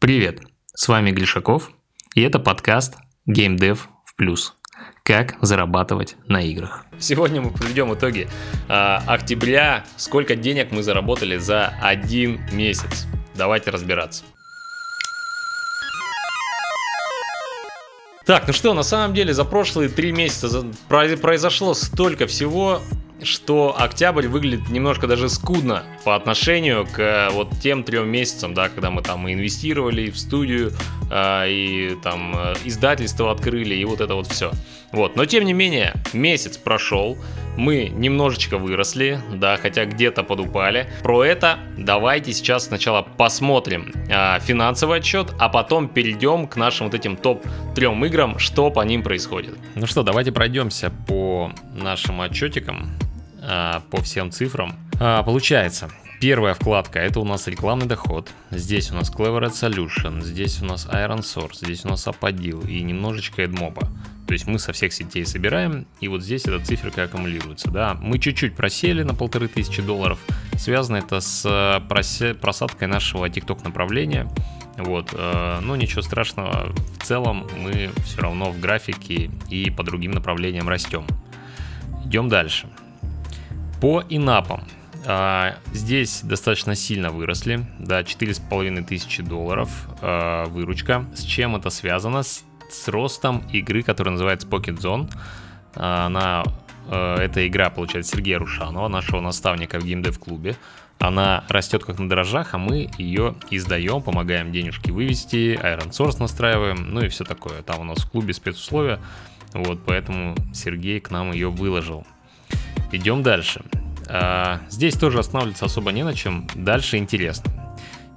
Привет, с вами Глишаков, и это подкаст Game Dev в плюс. Как зарабатывать на играх. Сегодня мы подведем итоги э, октября, сколько денег мы заработали за один месяц. Давайте разбираться. Так, ну что, на самом деле за прошлые три месяца произошло столько всего, что октябрь выглядит немножко даже скудно по отношению к э, вот тем трем месяцам, да, когда мы там инвестировали в студию, э, и там э, издательство открыли, и вот это вот все. Вот, но тем не менее, месяц прошел, мы немножечко выросли, да, хотя где-то подупали. Про это давайте сейчас сначала посмотрим э, финансовый отчет, а потом перейдем к нашим вот этим топ трем играм, что по ним происходит. Ну что, давайте пройдемся по нашим отчетикам. А, по всем цифрам. А, получается, Первая вкладка это у нас рекламный доход. Здесь у нас Clever Ad Solution, здесь у нас Iron Source, здесь у нас Apadil и немножечко AdMob. То есть мы со всех сетей собираем, и вот здесь эта циферка аккумулируется. Да, мы чуть-чуть просели на полторы тысячи долларов. Связано это с э, просадкой нашего TikTok направления. Вот, э, но ничего страшного. В целом мы все равно в графике и по другим направлениям растем. Идем дальше. По инапам. А, здесь достаточно сильно выросли, да, 4,5 тысячи долларов а, выручка. С чем это связано? С, с ростом игры, которая называется Pocket Zone. А, она, а, эта игра получает Сергея Рушанова, нашего наставника в геймдев-клубе. Она растет как на дрожжах, а мы ее издаем, помогаем денежки вывести, Iron Source настраиваем, ну и все такое. Там у нас в клубе спецусловия, вот поэтому Сергей к нам ее выложил. Идем дальше. А, здесь тоже останавливаться особо не на чем. Дальше интересно.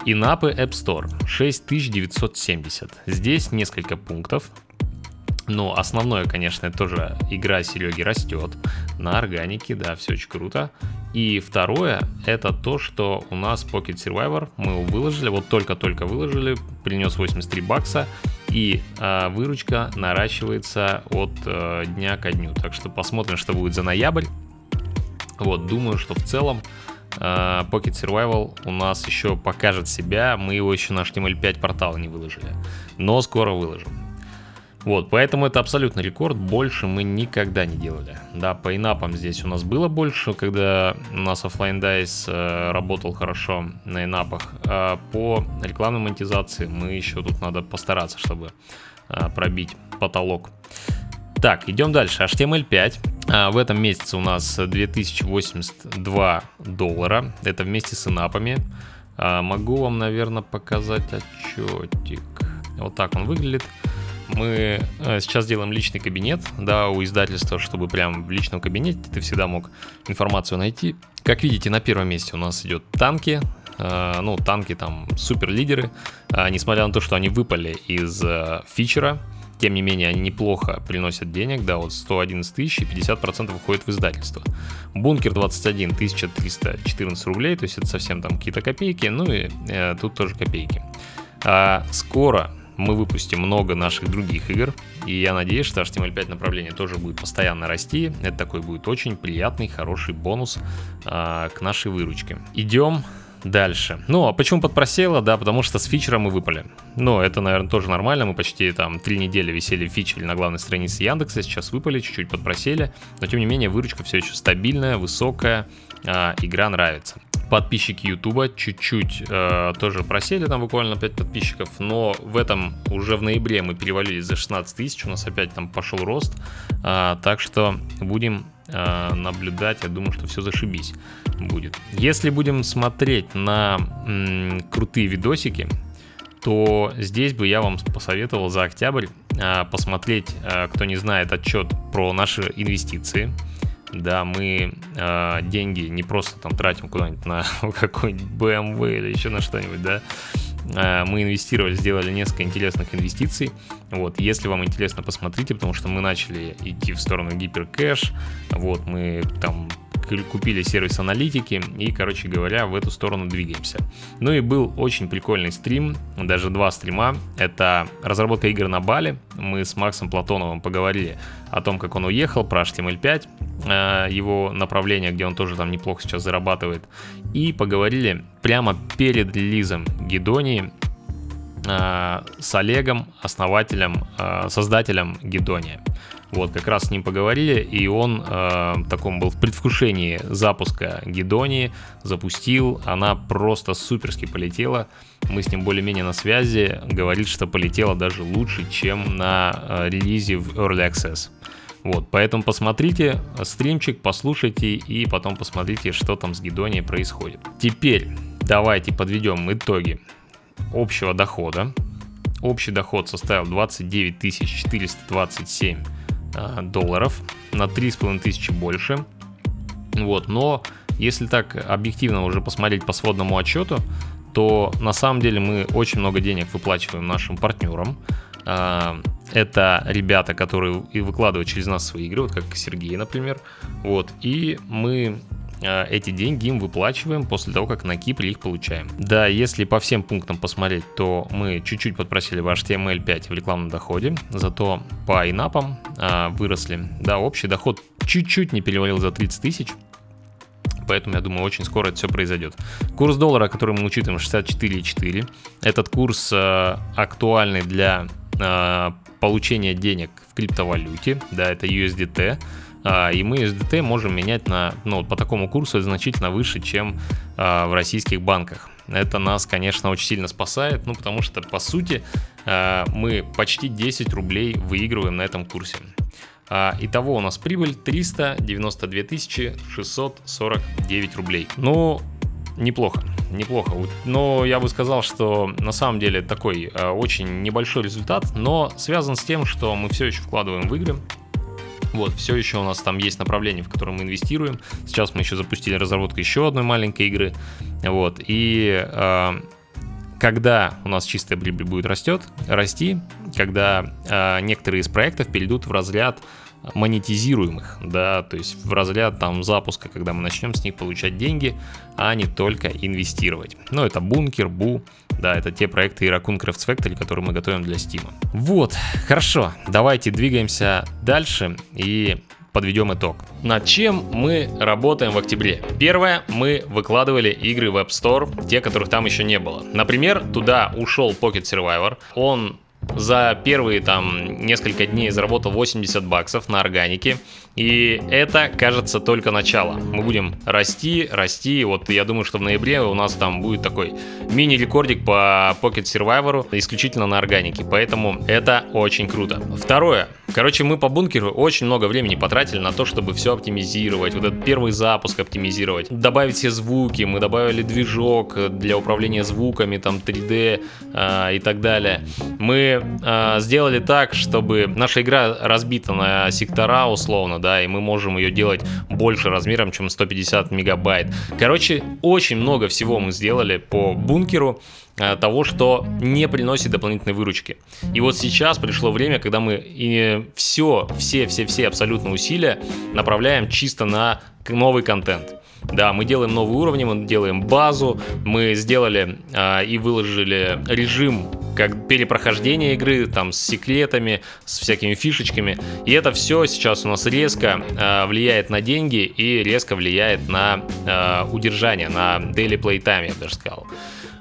Инапы App Store 6970. Здесь несколько пунктов. Но основное, конечно, тоже игра Сереги растет на органике, да, все очень круто. И второе, это то, что у нас Pocket Survivor, мы его выложили, вот только-только выложили, принес 83 бакса, и э, выручка наращивается от э, дня ко дню. Так что посмотрим, что будет за ноябрь. Вот, думаю, что в целом Uh, Pocket Survival у нас еще покажет себя. Мы его еще на HTML5 портал не выложили. Но скоро выложим. Вот, поэтому это абсолютно рекорд. Больше мы никогда не делали. Да, по инапам здесь у нас было больше, когда у нас офлайн дайс э, работал хорошо на инапах. А по рекламной монетизации мы еще тут надо постараться, чтобы э, пробить потолок. Так, идем дальше. HTML5. А, в этом месяце у нас 2082 доллара. Это вместе с инапами. А, могу вам, наверное, показать отчетик. Вот так он выглядит. Мы э, сейчас делаем личный кабинет, да, у издательства, чтобы прям в личном кабинете ты всегда мог информацию найти. Как видите, на первом месте у нас идет танки, э, ну, танки там супер лидеры, а, несмотря на то, что они выпали из э, фичера, тем не менее, они неплохо приносят денег, да, вот 111 тысяч и 50% уходит в издательство. Бункер 21 1314 рублей, то есть это совсем там какие-то копейки, ну и э, тут тоже копейки. А, скоро мы выпустим много наших других игр, и я надеюсь, что HTML5 направление тоже будет постоянно расти. Это такой будет очень приятный, хороший бонус а, к нашей выручке. Идем Дальше. Ну, а почему подпросело? Да, потому что с фичера мы выпали. Ну, это, наверное, тоже нормально. Мы почти там три недели висели в фичере на главной странице Яндекса. Сейчас выпали, чуть-чуть подпросели. Но, тем не менее, выручка все еще стабильная, высокая. А, игра нравится. Подписчики Ютуба чуть-чуть э, тоже просели, там буквально 5 подписчиков, но в этом уже в ноябре мы перевалили за 16 тысяч, у нас опять там пошел рост, э, так что будем э, наблюдать, я думаю, что все зашибись будет. Если будем смотреть на м, крутые видосики, то здесь бы я вам посоветовал за октябрь э, посмотреть, э, кто не знает, отчет про наши инвестиции. Да, мы э, деньги не просто там тратим куда-нибудь на какой-нибудь BMW или еще на что-нибудь, да. Э, мы инвестировали, сделали несколько интересных инвестиций. Вот, если вам интересно, посмотрите, потому что мы начали идти в сторону гиперкэш. Вот, мы там купили сервис аналитики и, короче говоря, в эту сторону двигаемся. Ну и был очень прикольный стрим, даже два стрима. Это разработка игр на Бали. Мы с Максом Платоновым поговорили о том, как он уехал, про HTML5, э, его направление, где он тоже там неплохо сейчас зарабатывает. И поговорили прямо перед релизом Гедонии с Олегом, основателем, а, создателем Гедония. Вот, как раз с ним поговорили, и он э, таком был в предвкушении запуска Гедонии, запустил, она просто суперски полетела. Мы с ним более-менее на связи, говорит, что полетела даже лучше, чем на э, релизе в Early Access. Вот, поэтому посмотрите стримчик, послушайте и потом посмотрите, что там с Гедонией происходит. Теперь давайте подведем итоги общего дохода. Общий доход составил 29 427 э, долларов, на 3,5 тысячи больше. Вот, но если так объективно уже посмотреть по сводному отчету, то на самом деле мы очень много денег выплачиваем нашим партнерам. Э, это ребята, которые и выкладывают через нас свои игры, вот как Сергей, например. Вот, и мы а, эти деньги им выплачиваем после того, как на Кипре их получаем. Да, если по всем пунктам посмотреть, то мы чуть-чуть подпросили в HTML5 в рекламном доходе, зато по инапам а, выросли. Да, общий доход чуть-чуть не перевалил за 30 тысяч, поэтому я думаю, очень скоро это все произойдет. Курс доллара, который мы учитываем, 64,4. Этот курс э, актуальный для э, получения денег в криптовалюте, да, это USDT. А, и мы SDT можем менять на, ну, по такому курсу значительно выше, чем а, в российских банках. Это нас, конечно, очень сильно спасает, ну, потому что, по сути, а, мы почти 10 рублей выигрываем на этом курсе. Итого у нас прибыль 392 649 рублей. Ну, неплохо, неплохо. Но я бы сказал, что на самом деле такой очень небольшой результат, но связан с тем, что мы все еще вкладываем в игры, вот, все еще у нас там есть направление, в котором мы инвестируем. Сейчас мы еще запустили разработку еще одной маленькой игры. Вот, и э, когда у нас чистая прибыль будет растет, расти, когда э, некоторые из проектов перейдут в разряд монетизируемых, да, то есть в разряд там запуска, когда мы начнем с них получать деньги, а не только инвестировать. Ну, это Бункер, Бу, да, это те проекты Raccoon Crafts Factory, которые мы готовим для Steam. Вот, хорошо, давайте двигаемся дальше и подведем итог. Над чем мы работаем в октябре? Первое, мы выкладывали игры в App Store, те, которых там еще не было. Например, туда ушел Pocket Survivor. Он за первые там несколько дней заработал 80 баксов на органике. И это, кажется, только начало. Мы будем расти, расти. Вот я думаю, что в ноябре у нас там будет такой мини-рекордик по Pocket Survivor исключительно на органике. Поэтому это очень круто. Второе. Короче, мы по бункеру очень много времени потратили на то, чтобы все оптимизировать. Вот этот первый запуск оптимизировать. Добавить все звуки. Мы добавили движок для управления звуками, там 3D э, а, и так далее. Э, сделали так, чтобы наша игра разбита на сектора условно да, и мы можем ее делать больше размером, чем 150 мегабайт. Короче, очень много всего мы сделали по бункеру э, того, что не приносит дополнительной выручки. И вот сейчас пришло время, когда мы и все, все, все, все абсолютно усилия направляем чисто на новый контент. Да, мы делаем новые уровни, мы делаем базу, мы сделали э, и выложили режим как перепрохождение игры, там с секретами, с всякими фишечками. И это все сейчас у нас резко э, влияет на деньги и резко влияет на э, удержание, на daily playtime, я бы даже сказал.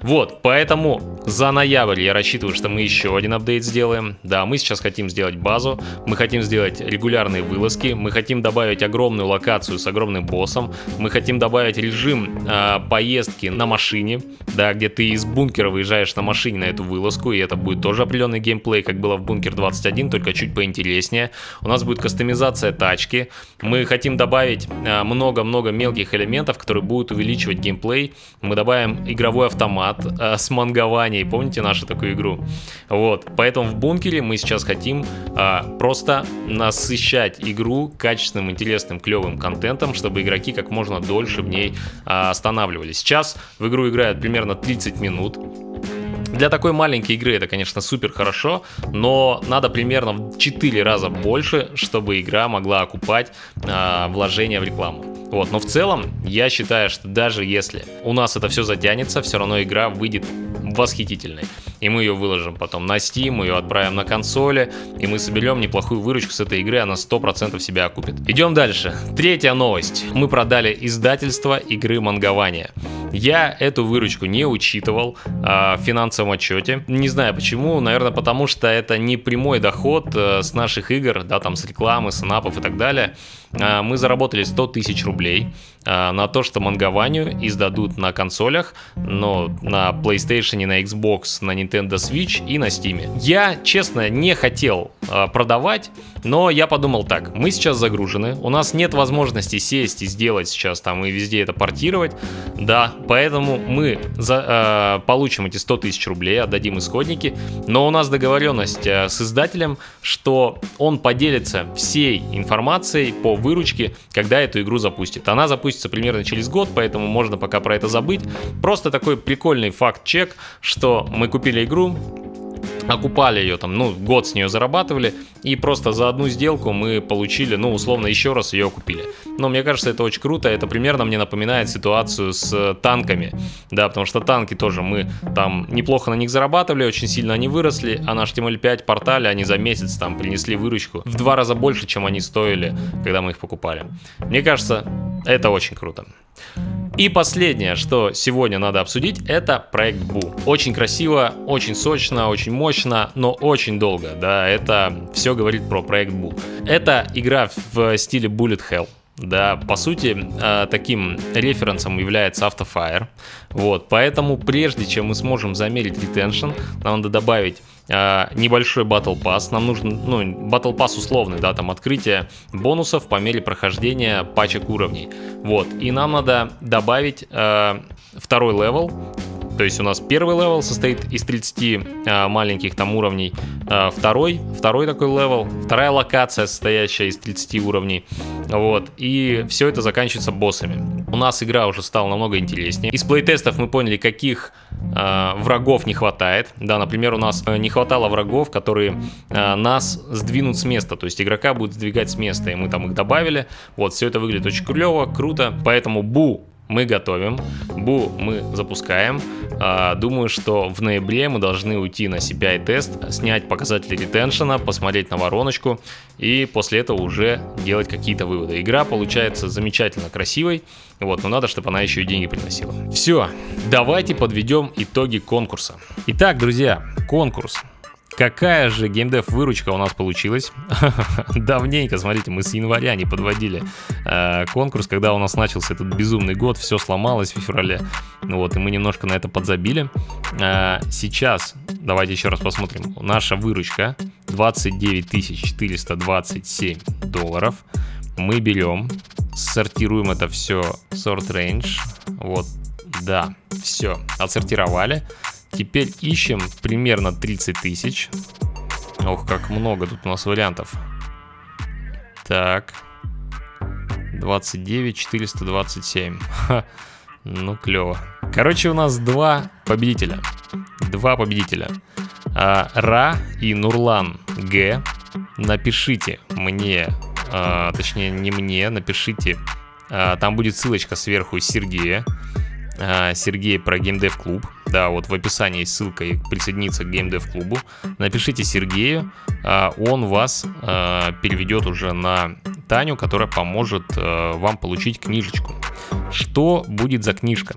Вот, поэтому за ноябрь я рассчитываю, что мы еще один апдейт сделаем. Да, мы сейчас хотим сделать базу, мы хотим сделать регулярные вылазки, мы хотим добавить огромную локацию с огромным боссом, мы хотим добавить режим э, поездки на машине, да, где ты из бункера выезжаешь на машине на эту вылазку, и это будет тоже определенный геймплей, как было в Бункер 21, только чуть поинтереснее. У нас будет кастомизация тачки, мы хотим добавить много-много э, мелких элементов, которые будут увеличивать геймплей, мы добавим игровой автомат, формат э, с мангованией. Помните нашу такую игру? Вот. Поэтому в бункере мы сейчас хотим э, просто насыщать игру качественным, интересным, клевым контентом, чтобы игроки как можно дольше в ней э, останавливались. Сейчас в игру играют примерно 30 минут. Для такой маленькой игры это, конечно, супер хорошо, но надо примерно в 4 раза больше, чтобы игра могла окупать э, вложения в рекламу. Вот, но в целом я считаю, что даже если у нас это все затянется, все равно игра выйдет восхитительной. И мы ее выложим потом на Steam, мы ее отправим на консоли, и мы соберем неплохую выручку с этой игры, она 100% себя окупит. Идем дальше. Третья новость. Мы продали издательство игры Мангования. Я эту выручку не учитывал э, в финансовом отчете. Не знаю почему, наверное, потому что это не прямой доход э, с наших игр, да, там с рекламы, с анапов и так далее. Э, мы заработали 100 тысяч рублей э, на то, что Мангованию издадут на консолях, но на PlayStation, на Xbox, на Nintendo Switch и на Steam. Я, честно, не хотел э, продавать, но я подумал так, мы сейчас загружены, у нас нет возможности сесть и сделать сейчас там и везде это портировать, да, Поэтому мы за, э, получим эти 100 тысяч рублей, отдадим исходники, но у нас договоренность э, с издателем, что он поделится всей информацией по выручке, когда эту игру запустит. Она запустится примерно через год, поэтому можно пока про это забыть. Просто такой прикольный факт-чек, что мы купили игру, окупали ее там, ну, год с нее зарабатывали, и просто за одну сделку мы получили, ну, условно, еще раз ее купили. Но мне кажется, это очень круто, это примерно мне напоминает ситуацию с танками, да, потому что танки тоже мы там неплохо на них зарабатывали, очень сильно они выросли, а на HTML5 портале они за месяц там принесли выручку в два раза больше, чем они стоили, когда мы их покупали. Мне кажется, это очень круто. И последнее, что сегодня надо обсудить, это проект Бу. Очень красиво, очень сочно, очень мощно, но очень долго, да, это все говорит про проект Бу. Это игра в стиле Bullet Hell. Да, по сути, э, таким референсом является Autofire. Вот, поэтому прежде чем мы сможем замерить retention, нам надо добавить небольшой Battle Pass. Нам нужен, ну, Battle Pass условный, да, там открытие бонусов по мере прохождения пачек уровней. Вот, и нам надо добавить э, второй level, то есть у нас первый level состоит из 30 а, маленьких там уровней, а, второй, второй такой level, вторая локация, состоящая из 30 уровней, вот, и все это заканчивается боссами. У нас игра уже стала намного интереснее. Из плейтестов мы поняли, каких э, врагов не хватает. Да, например, у нас не хватало врагов, которые э, нас сдвинут с места, то есть игрока будет сдвигать с места, и мы там их добавили. Вот, все это выглядит очень клево, круто, поэтому Бу мы готовим, Бу мы запускаем. А, думаю, что в ноябре мы должны уйти на CPI-тест, снять показатели ретеншена, посмотреть на вороночку и после этого уже делать какие-то выводы. Игра получается замечательно красивой, вот, но надо, чтобы она еще и деньги приносила. Все, давайте подведем итоги конкурса. Итак, друзья, конкурс. Какая же геймдев выручка у нас получилась? Давненько, смотрите, мы с января не подводили э, конкурс, когда у нас начался этот безумный год, все сломалось в феврале, вот, и мы немножко на это подзабили. Э, сейчас, давайте еще раз посмотрим, наша выручка 29 427 долларов. Мы берем, сортируем это все sort range, вот, да, все, отсортировали. Теперь ищем примерно 30 тысяч. Ох, как много тут у нас вариантов. Так. 29 427. Ха. Ну, клево. Короче, у нас два победителя. Два победителя. А, Ра и Нурлан Г. Напишите мне, а, точнее не мне, напишите. А, там будет ссылочка сверху Сергея. А, Сергей про геймдев клуб. Да, вот в описании есть ссылка присоединиться к геймдев клубу. Напишите Сергею, а, он вас а, переведет уже на Таню, которая поможет вам получить книжечку. Что будет за книжка?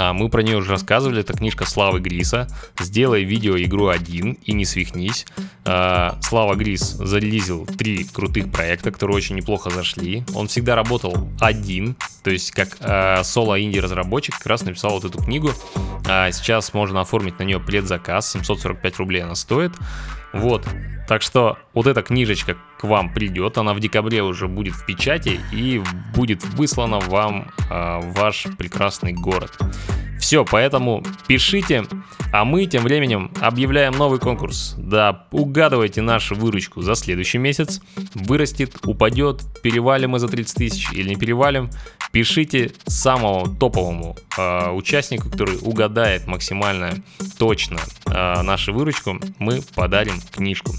А, мы про нее уже рассказывали, это книжка Славы Гриса. Сделай видео игру один и не свихнись. А, Слава Грис зарелизил три крутых проекта, которые очень неплохо зашли. Он всегда работал один, то есть как а, соло-инди-разработчик, как раз написал вот эту книгу. Сейчас можно оформить на нее предзаказ, 745 рублей она стоит. Вот, так что вот эта книжечка к вам придет, она в декабре уже будет в печати и будет выслана вам э, ваш прекрасный город. Все, поэтому пишите, а мы тем временем объявляем новый конкурс. Да, угадывайте нашу выручку за следующий месяц. Вырастет, упадет, перевалим мы за 30 тысяч или не перевалим. Пишите самому топовому э, участнику, который угадает максимально точно э, нашу выручку, мы подарим книжку.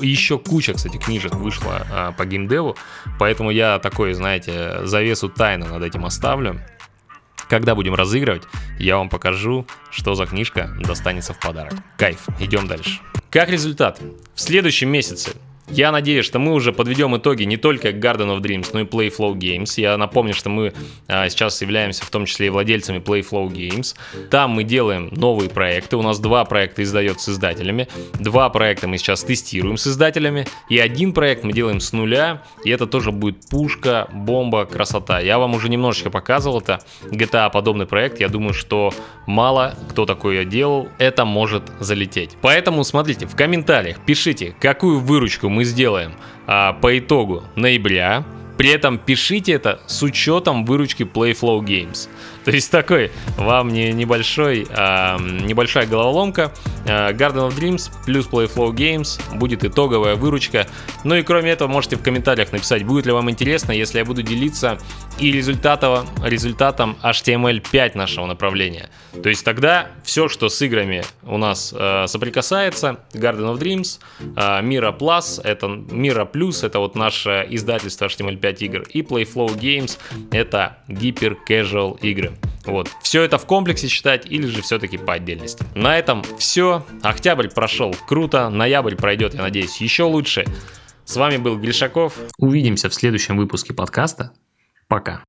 Еще куча, кстати, книжек вышла а, по геймдеву, поэтому я такой, знаете, завесу тайны над этим оставлю. Когда будем разыгрывать, я вам покажу, что за книжка достанется в подарок. Кайф, идем дальше. Как результат, в следующем месяце я надеюсь, что мы уже подведем итоги не только Garden of Dreams, но и Playflow Games. Я напомню, что мы а, сейчас являемся в том числе и владельцами Playflow Games. Там мы делаем новые проекты. У нас два проекта издает с издателями. Два проекта мы сейчас тестируем с издателями. И один проект мы делаем с нуля. И это тоже будет пушка, бомба, красота. Я вам уже немножечко показывал это. GTA подобный проект. Я думаю, что мало кто такое делал. Это может залететь. Поэтому смотрите, в комментариях пишите, какую выручку мы сделаем а, по итогу ноября. При этом пишите это с учетом выручки Playflow Games. То есть такой вам не небольшой, а, небольшая головоломка. А, Garden of Dreams плюс Playflow Games будет итоговая выручка. Ну и кроме этого можете в комментариях написать, будет ли вам интересно, если я буду делиться и результатом, результатом HTML5 нашего направления. То есть тогда все, что с играми у нас э, соприкасается, Garden of Dreams, э, Mira Plus, это Mira Plus, это вот наше издательство HTML5 игр, и Playflow Games, это гипер casual игры. Вот. Все это в комплексе считать или же все-таки по отдельности. На этом все. Октябрь прошел круто, ноябрь пройдет, я надеюсь, еще лучше. С вами был Гришаков. Увидимся в следующем выпуске подкаста. Пока.